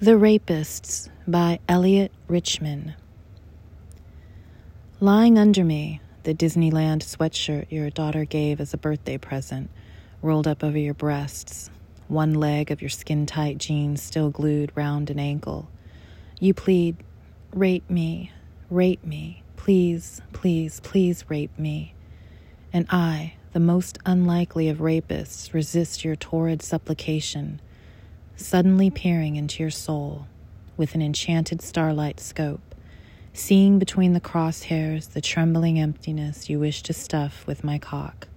The Rapists by Elliot Richman. Lying under me, the Disneyland sweatshirt your daughter gave as a birthday present, rolled up over your breasts, one leg of your skin tight jeans still glued round an ankle. You plead, Rape me, rape me, please, please, please rape me. And I, the most unlikely of rapists, resist your torrid supplication suddenly peering into your soul with an enchanted starlight scope, seeing between the crosshairs the trembling emptiness you wish to stuff with my cock,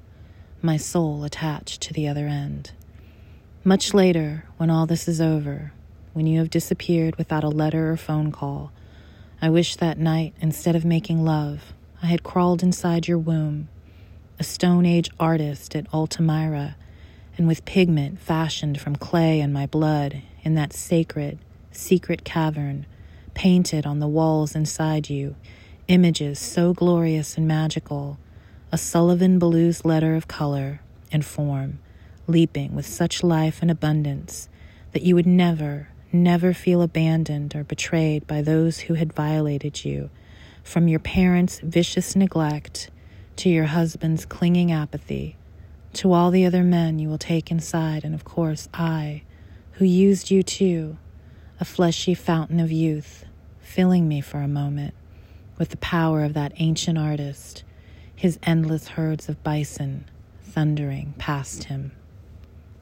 my soul attached to the other end. Much later, when all this is over, when you have disappeared without a letter or phone call, I wish that night, instead of making love, I had crawled inside your womb, a Stone Age artist at Altamira and with pigment fashioned from clay and my blood in that sacred, secret cavern, painted on the walls inside you, images so glorious and magical, a Sullivan Blues letter of color and form, leaping with such life and abundance that you would never, never feel abandoned or betrayed by those who had violated you, from your parents' vicious neglect to your husband's clinging apathy to all the other men you will take inside, and of course, I, who used you too, a fleshy fountain of youth, filling me for a moment with the power of that ancient artist, his endless herds of bison thundering past him.